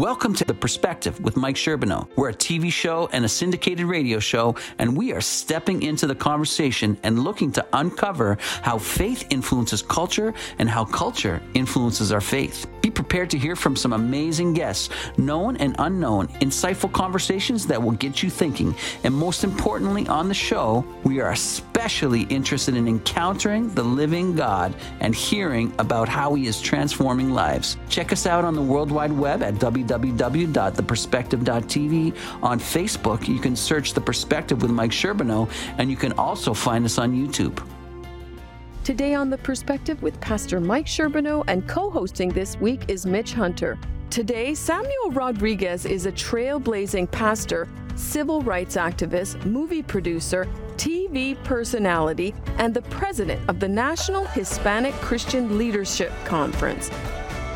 Welcome to The Perspective with Mike Sherbino. We're a TV show and a syndicated radio show, and we are stepping into the conversation and looking to uncover how faith influences culture and how culture influences our faith. Be prepared to hear from some amazing guests, known and unknown, insightful conversations that will get you thinking. And most importantly, on the show, we are especially interested in encountering the living God and hearing about how He is transforming lives. Check us out on the World Wide Web at www.theperspective.tv. On Facebook, you can search The Perspective with Mike Sherbino, and you can also find us on YouTube. Today on The Perspective with Pastor Mike Sherbino and co hosting this week is Mitch Hunter. Today, Samuel Rodriguez is a trailblazing pastor, civil rights activist, movie producer, TV personality, and the president of the National Hispanic Christian Leadership Conference.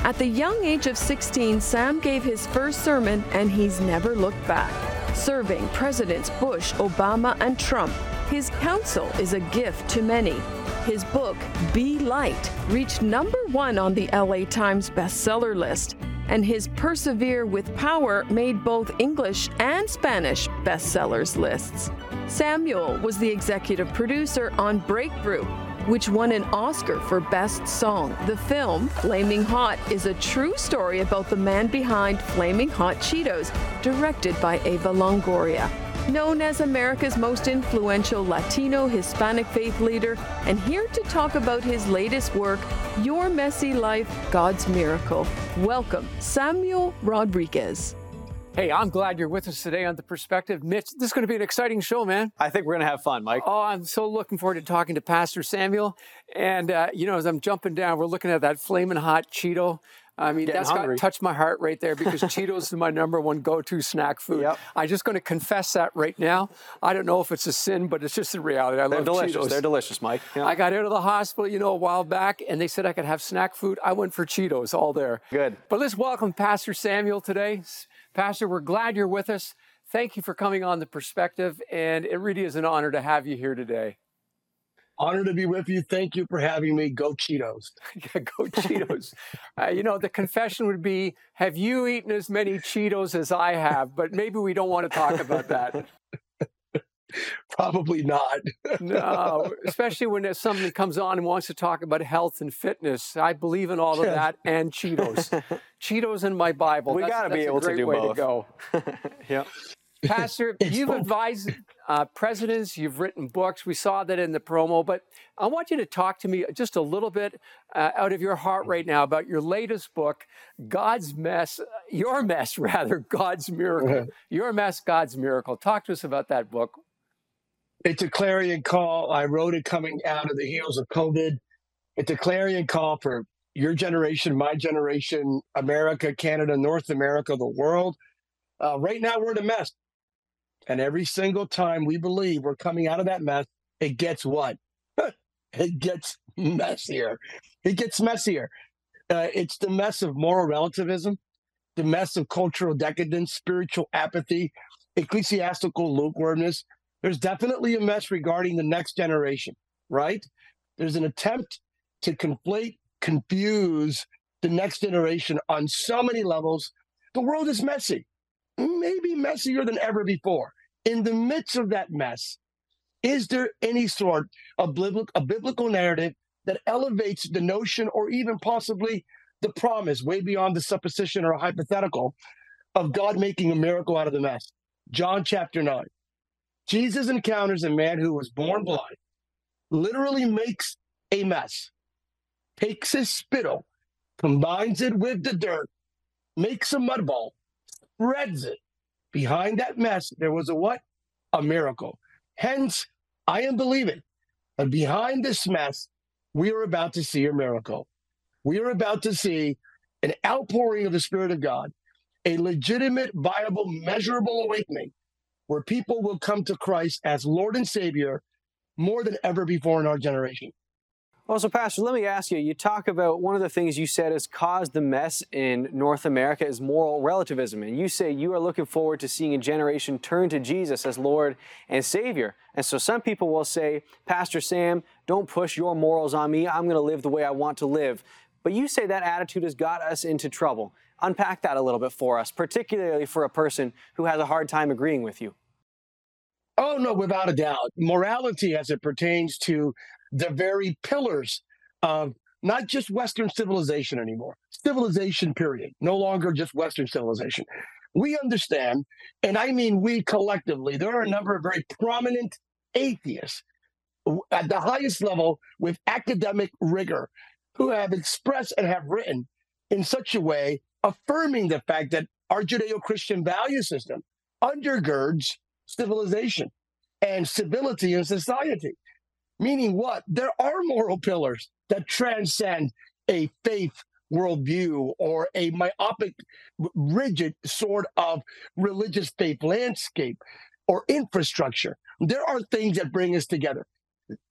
At the young age of 16, Sam gave his first sermon and he's never looked back. Serving Presidents Bush, Obama, and Trump, his counsel is a gift to many. His book, Be Light, reached number one on the LA Times bestseller list, and his Persevere with Power made both English and Spanish bestsellers lists. Samuel was the executive producer on Breakthrough, which won an Oscar for Best Song. The film, Flaming Hot, is a true story about the man behind Flaming Hot Cheetos, directed by Eva Longoria. Known as America's most influential Latino Hispanic faith leader, and here to talk about his latest work, Your Messy Life, God's Miracle. Welcome, Samuel Rodriguez. Hey, I'm glad you're with us today on The Perspective. Mitch, this is going to be an exciting show, man. I think we're going to have fun, Mike. Oh, I'm so looking forward to talking to Pastor Samuel. And, uh, you know, as I'm jumping down, we're looking at that flaming hot Cheeto. I mean, Getting that's hungry. got touched my heart right there because Cheetos is my number one go-to snack food. Yep. I'm just going to confess that right now. I don't know if it's a sin, but it's just the reality. I They're love delicious. Cheetos. They're delicious, Mike. Yeah. I got out of the hospital, you know, a while back, and they said I could have snack food. I went for Cheetos all there. Good. But let's welcome Pastor Samuel today. Pastor, we're glad you're with us. Thank you for coming on the perspective, and it really is an honor to have you here today. Honored to be with you. Thank you for having me. Go Cheetos. Yeah, Go Cheetos. uh, you know, the confession would be Have you eaten as many Cheetos as I have? But maybe we don't want to talk about that. Probably not. No, especially when there's somebody comes on and wants to talk about health and fitness. I believe in all of that and Cheetos. Cheetos in my Bible. We gotta be able to great do way both. go. yeah. Pastor, you've advised uh, presidents, you've written books. We saw that in the promo, but I want you to talk to me just a little bit uh, out of your heart right now about your latest book, God's Mess, Your Mess, rather, God's Miracle. Uh-huh. Your Mess, God's Miracle. Talk to us about that book. It's a clarion call. I wrote it coming out of the heels of COVID. It's a clarion call for your generation, my generation, America, Canada, North America, the world. Uh, right now, we're in a mess. And every single time we believe we're coming out of that mess, it gets what? it gets messier. It gets messier. Uh, it's the mess of moral relativism, the mess of cultural decadence, spiritual apathy, ecclesiastical lukewarmness. There's definitely a mess regarding the next generation, right? There's an attempt to conflate, confuse the next generation on so many levels. The world is messy, maybe messier than ever before. In the midst of that mess, is there any sort of biblical, a biblical narrative that elevates the notion or even possibly the promise, way beyond the supposition or a hypothetical, of God making a miracle out of the mess? John chapter 9. Jesus encounters a man who was born blind, literally makes a mess, takes his spittle, combines it with the dirt, makes a mud ball, spreads it. Behind that mess, there was a what? A miracle. Hence, I am believing that behind this mess, we are about to see a miracle. We are about to see an outpouring of the Spirit of God, a legitimate, viable, measurable awakening where people will come to Christ as Lord and Savior more than ever before in our generation. Well, so Pastor, let me ask you. You talk about one of the things you said has caused the mess in North America is moral relativism, and you say you are looking forward to seeing a generation turn to Jesus as Lord and Savior. And so some people will say, Pastor Sam, don't push your morals on me. I'm going to live the way I want to live. but you say that attitude has got us into trouble. Unpack that a little bit for us, particularly for a person who has a hard time agreeing with you. Oh, no, without a doubt. Morality as it pertains to the very pillars of not just Western civilization anymore, civilization, period, no longer just Western civilization. We understand, and I mean we collectively, there are a number of very prominent atheists at the highest level with academic rigor who have expressed and have written in such a way affirming the fact that our Judeo Christian value system undergirds civilization and civility in society. Meaning what? There are moral pillars that transcend a faith worldview or a myopic, rigid sort of religious faith landscape or infrastructure. There are things that bring us together.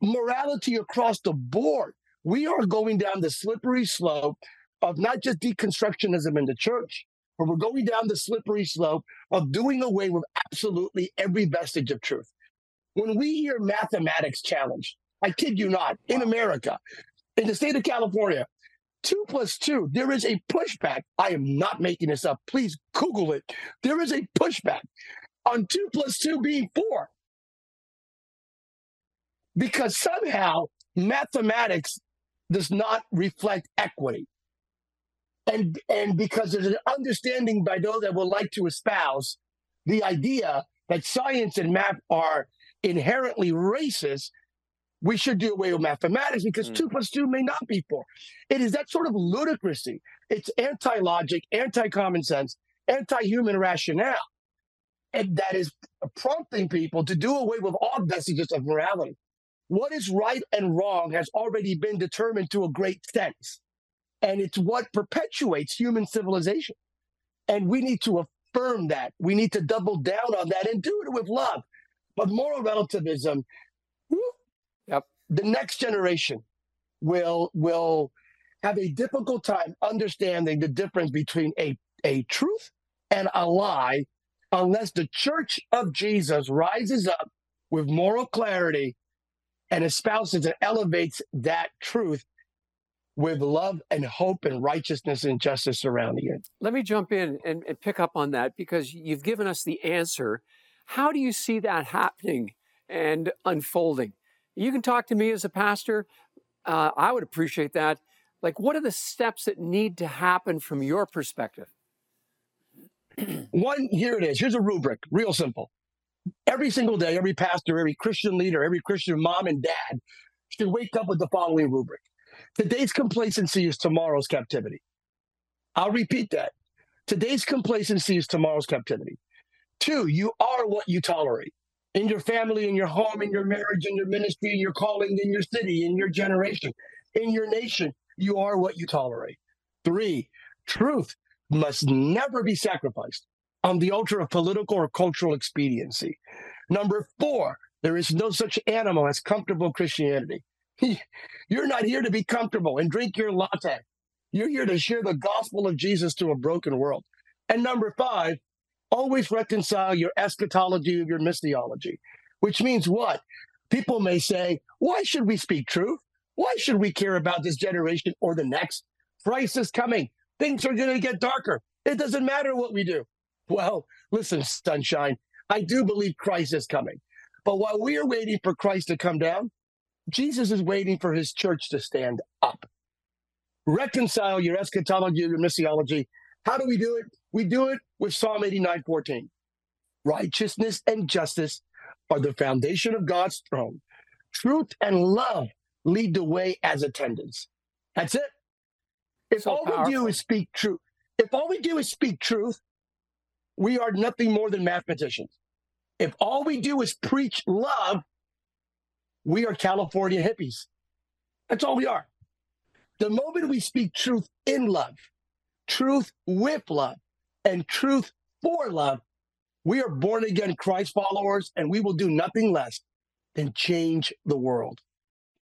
Morality across the board. We are going down the slippery slope of not just deconstructionism in the church, but we're going down the slippery slope of doing away with absolutely every vestige of truth. When we hear mathematics challenged, I kid you not, in America, in the state of California, two plus two, there is a pushback. I am not making this up. Please Google it. There is a pushback on two plus two being four. Because somehow mathematics does not reflect equity. And, and because there's an understanding by those that would like to espouse the idea that science and math are inherently racist, we should do away with mathematics because mm. two plus two may not be four. It is that sort of ludicrousy. It's anti logic, anti common sense, anti human rationale. And that is prompting people to do away with all vestiges of morality. What is right and wrong has already been determined to a great sense. And it's what perpetuates human civilization. And we need to affirm that. We need to double down on that and do it with love. But moral relativism, yep. the next generation will will have a difficult time understanding the difference between a, a truth and a lie unless the church of Jesus rises up with moral clarity and espouses and elevates that truth with love and hope and righteousness and justice surrounding it. Let me jump in and, and, pick up on that because you've given us the answer. How do you see that happening and unfolding? You can talk to me as a pastor. Uh, I would appreciate that. Like, what are the steps that need to happen from your perspective? One, here it is. Here's a rubric, real simple. Every single day, every pastor, every Christian leader, every Christian mom and dad should wake up with the following rubric Today's complacency is tomorrow's captivity. I'll repeat that. Today's complacency is tomorrow's captivity. Two, you are what you tolerate in your family, in your home, in your marriage, in your ministry, in your calling, in your city, in your generation, in your nation. You are what you tolerate. Three, truth must never be sacrificed on the altar of political or cultural expediency. Number four, there is no such animal as comfortable Christianity. You're not here to be comfortable and drink your latte. You're here to share the gospel of Jesus to a broken world. And number five, always reconcile your eschatology with your missiology, which means what? People may say, why should we speak truth? Why should we care about this generation or the next? Christ is coming. Things are going to get darker. It doesn't matter what we do. Well, listen, sunshine, I do believe Christ is coming. But while we are waiting for Christ to come down, Jesus is waiting for his church to stand up. Reconcile your eschatology, your missiology. How do we do it? We do it with Psalm 89 14. Righteousness and justice are the foundation of God's throne. Truth and love lead the way as attendants. That's it. If so all powerful. we do is speak truth, if all we do is speak truth, we are nothing more than mathematicians. If all we do is preach love, we are California hippies. That's all we are. The moment we speak truth in love, truth with love, and truth for love, we are born again Christ followers, and we will do nothing less than change the world.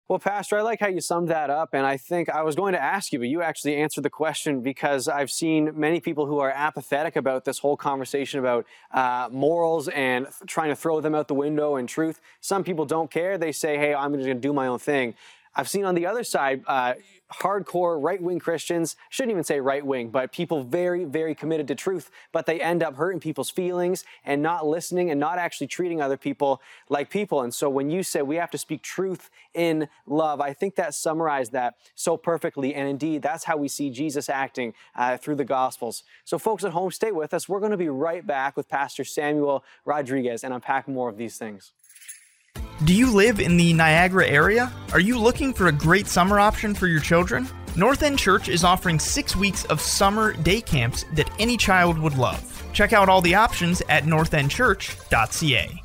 Well, Pastor, I like how you summed that up. And I think I was going to ask you, but you actually answered the question because I've seen many people who are apathetic about this whole conversation about uh, morals and th- trying to throw them out the window and truth. Some people don't care. They say, hey, I'm just going to do my own thing. I've seen on the other side, uh, hardcore right wing Christians, shouldn't even say right wing, but people very, very committed to truth, but they end up hurting people's feelings and not listening and not actually treating other people like people. And so when you say we have to speak truth in love, I think that summarized that so perfectly. And indeed, that's how we see Jesus acting uh, through the Gospels. So, folks at home, stay with us. We're going to be right back with Pastor Samuel Rodriguez and unpack more of these things. Do you live in the Niagara area? Are you looking for a great summer option for your children? North End Church is offering six weeks of summer day camps that any child would love. Check out all the options at northendchurch.ca.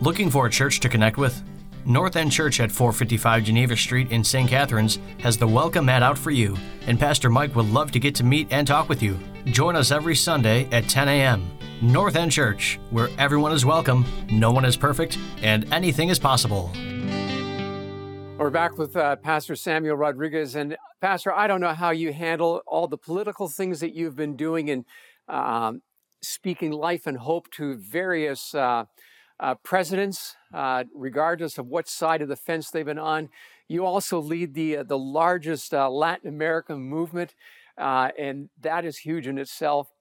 Looking for a church to connect with? North End Church at 455 Geneva Street in St. Catharines has the welcome mat out for you, and Pastor Mike would love to get to meet and talk with you. Join us every Sunday at 10 a.m. North End Church, where everyone is welcome, no one is perfect, and anything is possible. We're back with uh, Pastor Samuel Rodriguez. And, Pastor, I don't know how you handle all the political things that you've been doing and um, speaking life and hope to various uh, uh, presidents, uh, regardless of what side of the fence they've been on. You also lead the, uh, the largest uh, Latin American movement, and that is huge in itself.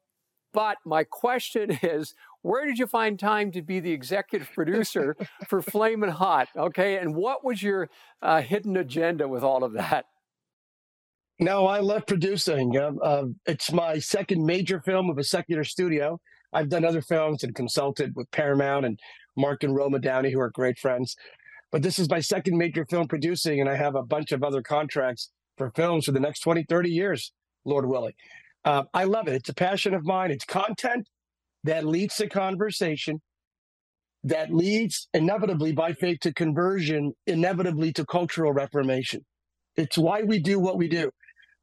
But my question is, where did you find time to be the executive producer for Flamin' Hot? Okay, and what was your uh, hidden agenda with all of that? No, I love producing. Uh, uh, it's my second major film of a secular studio. I've done other films and consulted with Paramount and Mark and Roma Downey, who are great friends. But this is my second major film producing, and I have a bunch of other contracts for films for the next 20, 30 years, Lord willing. Uh, I love it. It's a passion of mine. It's content that leads to conversation, that leads inevitably by faith to conversion, inevitably to cultural reformation. It's why we do what we do.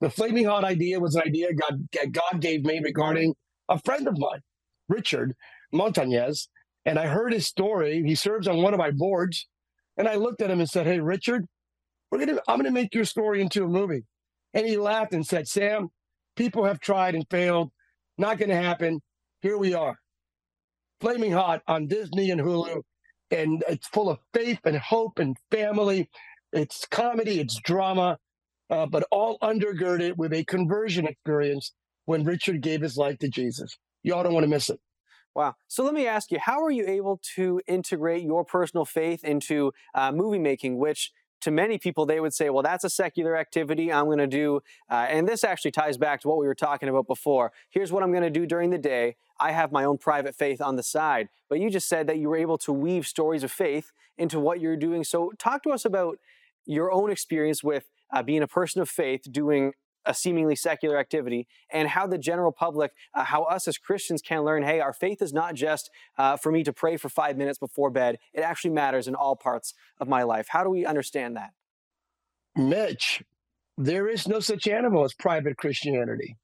The flaming hot idea was an idea God, God gave me regarding a friend of mine, Richard Montañez. And I heard his story. He serves on one of my boards. And I looked at him and said, Hey, Richard, we're gonna, I'm going to make your story into a movie. And he laughed and said, Sam, People have tried and failed. Not going to happen. Here we are. Flaming Hot on Disney and Hulu. And it's full of faith and hope and family. It's comedy, it's drama, uh, but all undergirded with a conversion experience when Richard gave his life to Jesus. Y'all don't want to miss it. Wow. So let me ask you, how are you able to integrate your personal faith into uh, movie making, which to many people, they would say, well, that's a secular activity I'm going to do. Uh, and this actually ties back to what we were talking about before. Here's what I'm going to do during the day. I have my own private faith on the side. But you just said that you were able to weave stories of faith into what you're doing. So talk to us about your own experience with uh, being a person of faith, doing a seemingly secular activity and how the general public, uh, how us as Christians can learn hey, our faith is not just uh, for me to pray for five minutes before bed, it actually matters in all parts of my life. How do we understand that? Mitch, there is no such animal as private Christianity.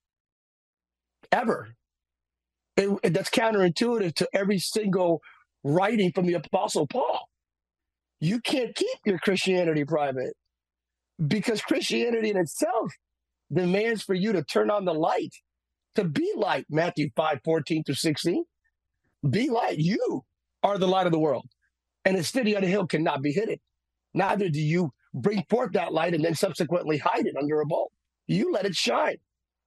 Ever. It, it, that's counterintuitive to every single writing from the Apostle Paul. You can't keep your Christianity private because Christianity in itself demands for you to turn on the light, to be light, Matthew 5 14 through 16. Be light. You are the light of the world. And a city on a hill cannot be hidden. Neither do you bring forth that light and then subsequently hide it under a bowl. You let it shine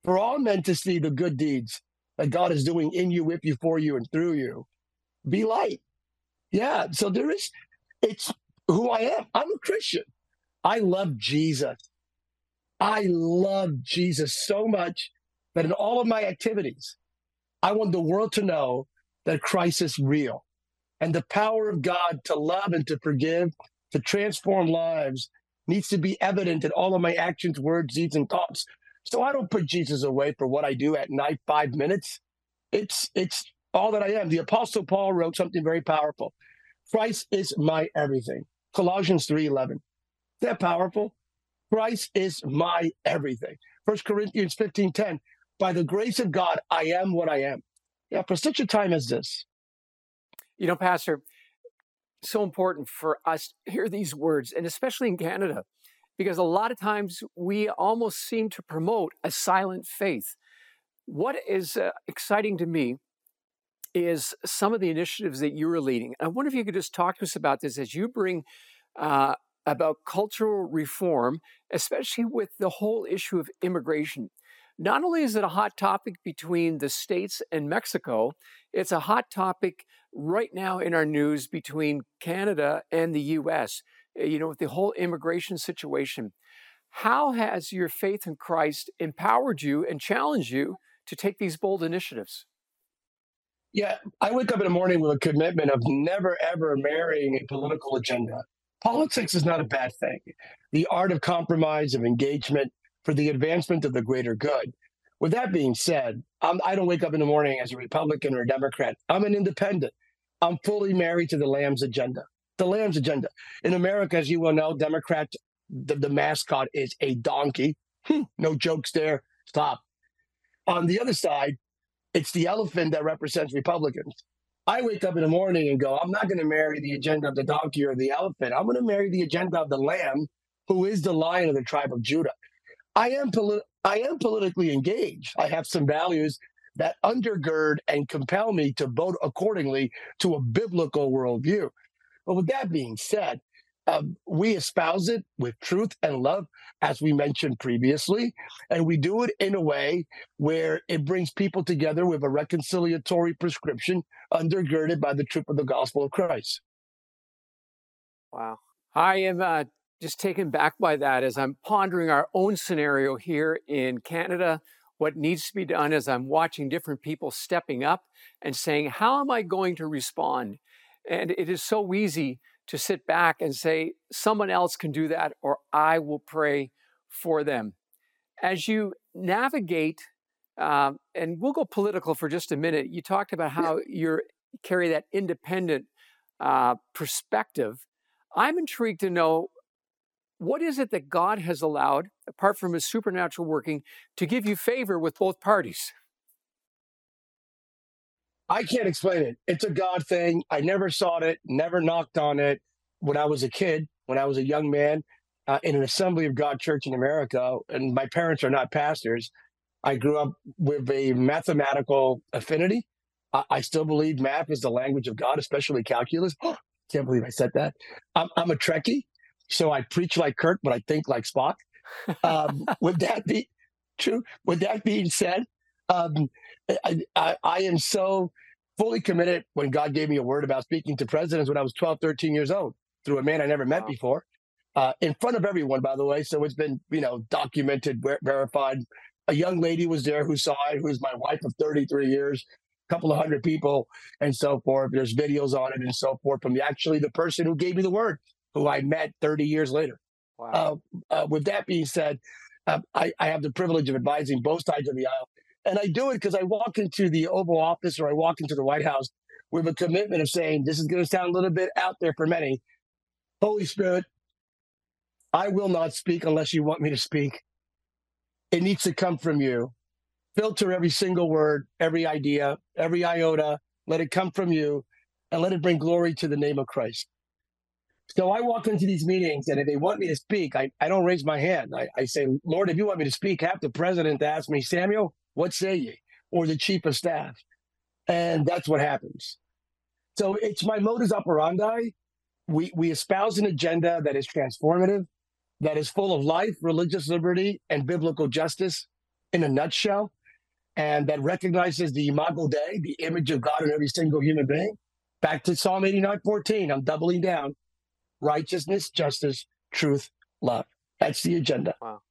for all men to see the good deeds that God is doing in you, with you, for you, and through you. Be light. Yeah. So there is, it's who I am. I'm a Christian. I love Jesus. I love Jesus so much that in all of my activities, I want the world to know that Christ is real and the power of God to love and to forgive, to transform lives needs to be evident in all of my actions, words, deeds, and thoughts. So I don't put Jesus away for what I do at night, five minutes. It's it's all that I am. The Apostle Paul wrote something very powerful. Christ is my everything. Colossians 3:11. Is that powerful? Christ is my everything. First Corinthians 15 10. By the grace of God, I am what I am. Yeah, for such a time as this. You know, Pastor, so important for us to hear these words, and especially in Canada, because a lot of times we almost seem to promote a silent faith. What is uh, exciting to me is some of the initiatives that you are leading. I wonder if you could just talk to us about this as you bring uh, about cultural reform, especially with the whole issue of immigration. Not only is it a hot topic between the States and Mexico, it's a hot topic right now in our news between Canada and the US, eh, you know, with the whole immigration situation. How has your faith in Christ empowered you and challenged you to take these bold initiatives? Yeah, I wake up in the morning with a commitment of never ever marrying a political agenda. Politics is not a bad thing. The art of compromise, of engagement for the advancement of the greater good. With that being said, I'm, I do not wake up in the morning as a Republican or a Democrat. I'm an independent. I'm fully married to the Lamb's agenda. The Lamb's agenda. In America, as you well know, Democrats, the, the mascot is a donkey. Hmm, no jokes there. Stop. On the other side, it's the elephant that represents Republicans. I wake up in the morning and go, I'm not going to marry the agenda of the donkey or the elephant. I'm going to marry the agenda of the lamb, who is the lion of the tribe of Judah. I am poli- I am politically engaged. I have some values that undergird and compel me to vote accordingly to a biblical worldview. But with that being said, um, we espouse it with truth and love, as we mentioned previously, and we do it in a way where it brings people together with a reconciliatory prescription undergirded by the truth of the gospel of Christ. Wow. I am uh, just taken back by that as I'm pondering our own scenario here in Canada, what needs to be done as I'm watching different people stepping up and saying, How am I going to respond? And it is so easy to sit back and say, someone else can do that, or I will pray for them. As you navigate, um, and we'll go political for just a minute, you talked about how you carry that independent uh, perspective. I'm intrigued to know what is it that God has allowed, apart from his supernatural working, to give you favor with both parties? I can't explain it. It's a God thing. I never sought it, never knocked on it. When I was a kid, when I was a young man uh, in an Assembly of God church in America, and my parents are not pastors, I grew up with a mathematical affinity. I, I still believe math is the language of God, especially calculus. can't believe I said that. I'm, I'm, a Trekkie, so I preach like Kirk, but I think like Spock. Um, would that be true? With that being said, um, I, I, I am so fully committed when God gave me a word about speaking to presidents when I was 12, 13 years old through a man I never met wow. before, uh, in front of everyone, by the way. So it's been, you know, documented, ver- verified. A young lady was there who saw it, who's my wife of 33 years, a couple of hundred people, and so forth. There's videos on it and so forth from the, actually the person who gave me the word, who I met 30 years later. Wow. Uh, uh, with that being said, uh, I, I have the privilege of advising both sides of the aisle and I do it because I walk into the Oval Office or I walk into the White House with a commitment of saying, this is going to sound a little bit out there for many. Holy Spirit, I will not speak unless you want me to speak. It needs to come from you. Filter every single word, every idea, every iota. Let it come from you and let it bring glory to the name of Christ. So I walk into these meetings, and if they want me to speak, I, I don't raise my hand. I, I say, Lord, if you want me to speak, have the president ask me, Samuel, what say ye? Or the chief of staff. And that's what happens. So it's my modus operandi. We, we espouse an agenda that is transformative, that is full of life, religious liberty, and biblical justice in a nutshell, and that recognizes the imago Dei, the image of God in every single human being. Back to Psalm 89 14, I'm doubling down righteousness, justice, truth, love. That's the agenda. Wow.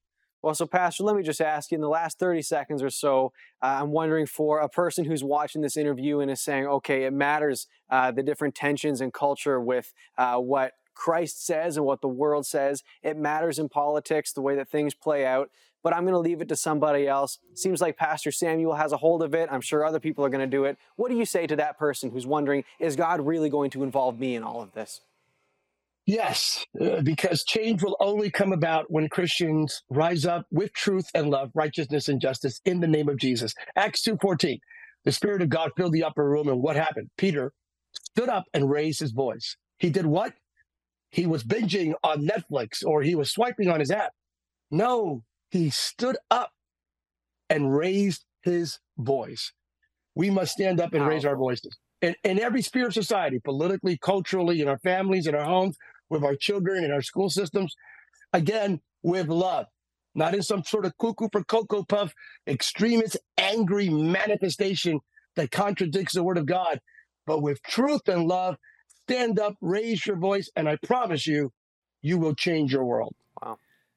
Well, so Pastor, let me just ask you in the last 30 seconds or so, uh, I'm wondering for a person who's watching this interview and is saying, okay, it matters uh, the different tensions and culture with uh, what Christ says and what the world says. It matters in politics, the way that things play out. But I'm going to leave it to somebody else. Seems like Pastor Samuel has a hold of it. I'm sure other people are going to do it. What do you say to that person who's wondering, is God really going to involve me in all of this? Yes, uh, because change will only come about when Christians rise up with truth and love, righteousness and justice in the name of Jesus. Acts 2:14. The spirit of God filled the upper room and what happened? Peter stood up and raised his voice. He did what? He was binging on Netflix or he was swiping on his app. No, he stood up and raised his voice. We must stand up and raise our voices. In, in every sphere of society, politically, culturally, in our families, in our homes, with our children and our school systems. Again, with love, not in some sort of cuckoo for Cocoa Puff, extremist, angry manifestation that contradicts the word of God, but with truth and love. Stand up, raise your voice, and I promise you, you will change your world. Wow.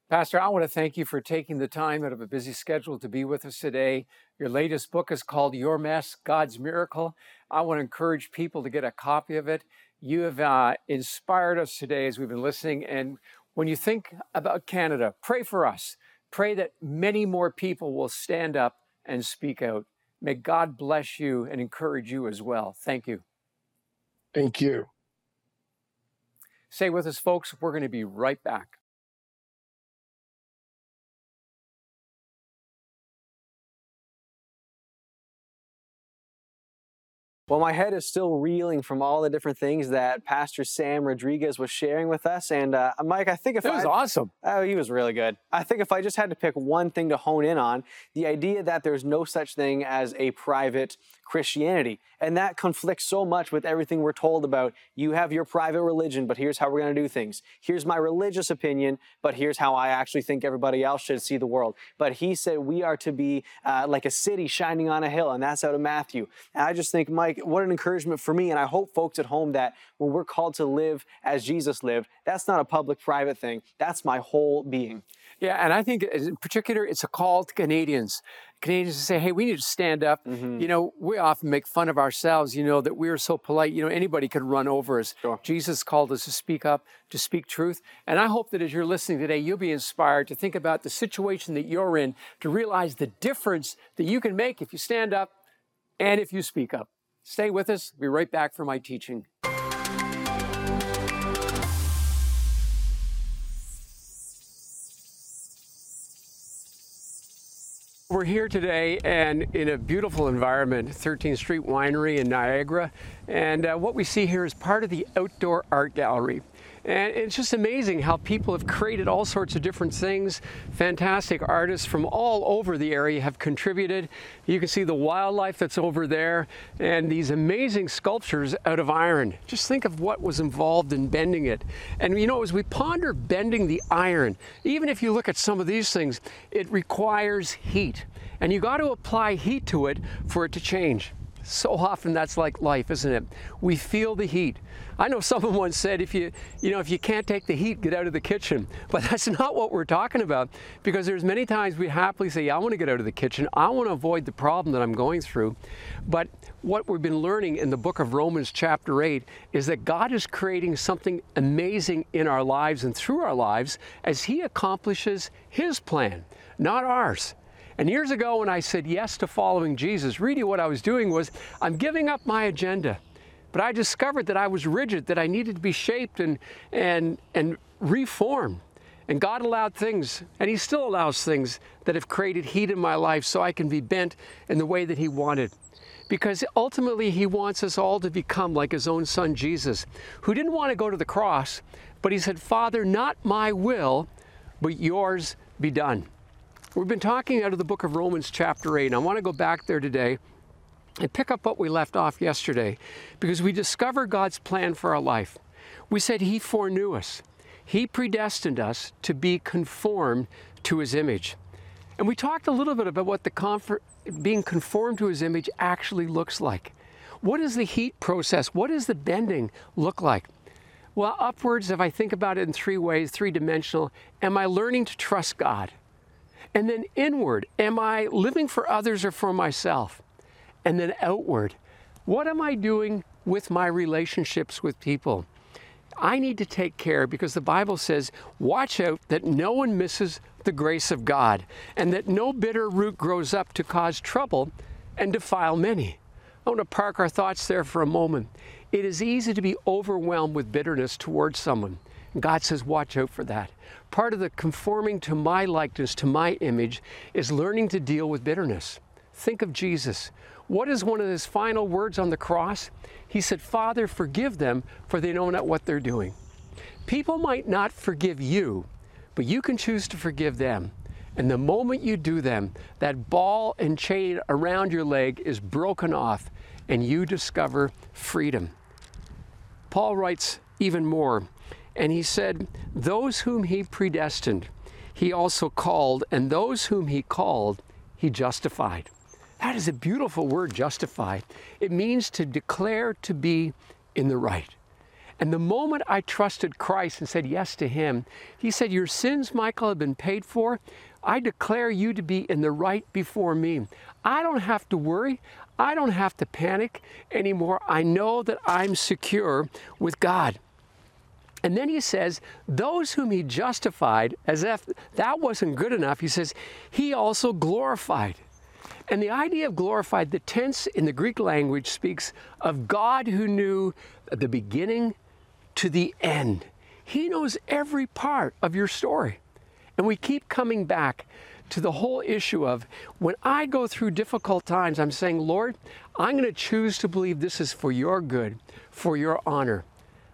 Pastor, I want to thank you for taking the time out of a busy schedule to be with us today. Your latest book is called Your Mess God's Miracle. I want to encourage people to get a copy of it. You have uh, inspired us today as we've been listening. And when you think about Canada, pray for us. Pray that many more people will stand up and speak out. May God bless you and encourage you as well. Thank you. Thank you. Stay with us, folks. We're going to be right back. Well, my head is still reeling from all the different things that Pastor Sam Rodriguez was sharing with us. And uh, Mike, I think if it was I, awesome. Oh, he was really good. I think if I just had to pick one thing to hone in on, the idea that there's no such thing as a private Christianity. And that conflicts so much with everything we're told about you have your private religion, but here's how we're going to do things. Here's my religious opinion, but here's how I actually think everybody else should see the world. But he said we are to be uh, like a city shining on a hill, and that's out of Matthew. And I just think, Mike, what an encouragement for me. And I hope folks at home that when we're called to live as Jesus lived, that's not a public private thing, that's my whole being. Yeah, and I think in particular, it's a call to Canadians. Canadians to say, hey, we need to stand up. Mm-hmm. You know, we often make fun of ourselves, you know, that we're so polite, you know, anybody could run over us. Sure. Jesus called us to speak up, to speak truth. And I hope that as you're listening today, you'll be inspired to think about the situation that you're in, to realize the difference that you can make if you stand up and if you speak up. Stay with us. Be right back for my teaching. We're here today and in a beautiful environment, 13th Street Winery in Niagara. And uh, what we see here is part of the outdoor art gallery. And it's just amazing how people have created all sorts of different things. Fantastic artists from all over the area have contributed. You can see the wildlife that's over there and these amazing sculptures out of iron. Just think of what was involved in bending it. And you know, as we ponder bending the iron, even if you look at some of these things, it requires heat. And you got to apply heat to it for it to change. So often that's like life, isn't it? We feel the heat. I know someone once said, if you, you know, if you can't take the heat, get out of the kitchen. But that's not what we're talking about because there's many times we happily say, I want to get out of the kitchen. I want to avoid the problem that I'm going through. But what we've been learning in the book of Romans chapter 8 is that God is creating something amazing in our lives and through our lives as he accomplishes his plan, not ours. And years ago, when I said yes to following Jesus, really what I was doing was I'm giving up my agenda. But I discovered that I was rigid, that I needed to be shaped and, and, and reformed. And God allowed things, and He still allows things that have created heat in my life so I can be bent in the way that He wanted. Because ultimately, He wants us all to become like His own Son Jesus, who didn't want to go to the cross, but He said, Father, not my will, but yours be done. We've been talking out of the book of Romans, chapter 8, and I want to go back there today and pick up what we left off yesterday because we discover God's plan for our life. We said He foreknew us, He predestined us to be conformed to His image. And we talked a little bit about what the comfort, being conformed to His image actually looks like. What is the heat process? What does the bending look like? Well, upwards, if I think about it in three ways, three dimensional, am I learning to trust God? And then inward, am I living for others or for myself? And then outward, what am I doing with my relationships with people? I need to take care because the Bible says, watch out that no one misses the grace of God and that no bitter root grows up to cause trouble and defile many. I want to park our thoughts there for a moment. It is easy to be overwhelmed with bitterness towards someone. God says, watch out for that. Part of the conforming to my likeness, to my image, is learning to deal with bitterness. Think of Jesus. What is one of his final words on the cross? He said, Father, forgive them, for they know not what they're doing. People might not forgive you, but you can choose to forgive them. And the moment you do them, that ball and chain around your leg is broken off, and you discover freedom. Paul writes even more And he said, Those whom he predestined, he also called, and those whom he called, he justified. That is a beautiful word, justified. It means to declare to be in the right. And the moment I trusted Christ and said yes to Him, He said, Your sins, Michael, have been paid for. I declare you to be in the right before me. I don't have to worry. I don't have to panic anymore. I know that I'm secure with God. And then he says, Those whom he justified, as if that wasn't good enough, he says, He also glorified. And the idea of glorified, the tense in the Greek language speaks of God who knew the beginning to the end. He knows every part of your story. And we keep coming back to the whole issue of when I go through difficult times, I'm saying, Lord, I'm going to choose to believe this is for your good, for your honor.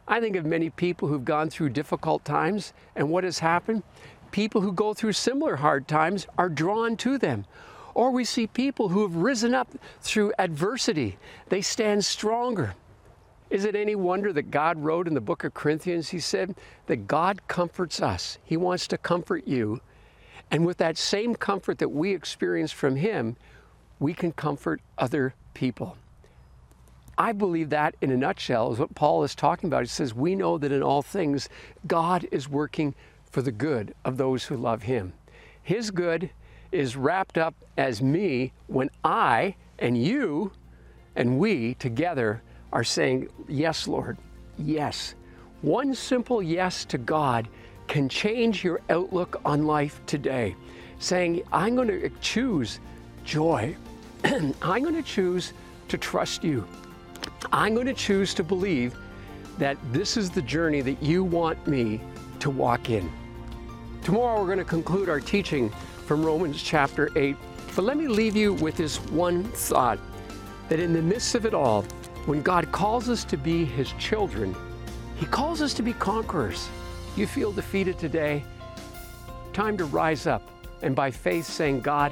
I think of many people who've gone through difficult times, and what has happened? People who go through similar hard times are drawn to them. Or we see people who have risen up through adversity, they stand stronger. Is it any wonder that God wrote in the book of Corinthians, He said that God comforts us. He wants to comfort you. And with that same comfort that we experience from Him, we can comfort other people. I believe that in a nutshell is what Paul is talking about. He says, We know that in all things, God is working for the good of those who love Him. His good is wrapped up as me when I and you and we together are saying, Yes, Lord, yes. One simple yes to God can change your outlook on life today. Saying, I'm going to choose joy. I'm going to choose to trust you. I'm going to choose to believe that this is the journey that you want me to walk in. Tomorrow, we're going to conclude our teaching from Romans chapter 8. But let me leave you with this one thought that in the midst of it all, when God calls us to be His children, He calls us to be conquerors. You feel defeated today? Time to rise up and by faith saying, God,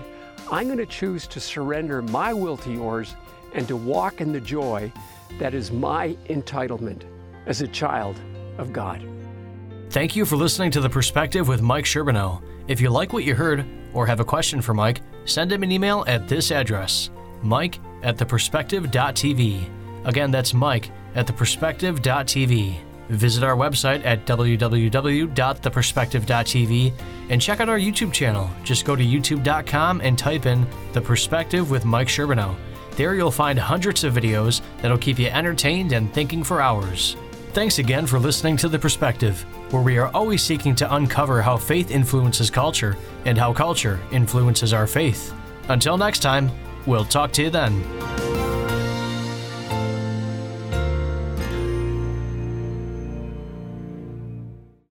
I'm going to choose to surrender my will to yours and to walk in the joy that is my entitlement as a child of God. Thank you for listening to The Perspective with Mike Sherbino. If you like what you heard or have a question for Mike, send him an email at this address mike at theperspective.tv. Again, that's Mike at theperspective.tv. Visit our website at www.theperspective.tv and check out our YouTube channel. Just go to youtube.com and type in The Perspective with Mike Sherbino. There you'll find hundreds of videos that'll keep you entertained and thinking for hours. Thanks again for listening to The Perspective, where we are always seeking to uncover how faith influences culture and how culture influences our faith. Until next time, we'll talk to you then.